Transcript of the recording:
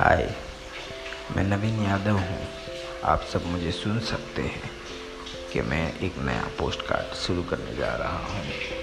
हाय, मैं नवीन यादव हूँ। आप सब मुझे सुन सकते हैं कि मैं एक नया पोस्ट कार्ड शुरू करने जा रहा हूँ।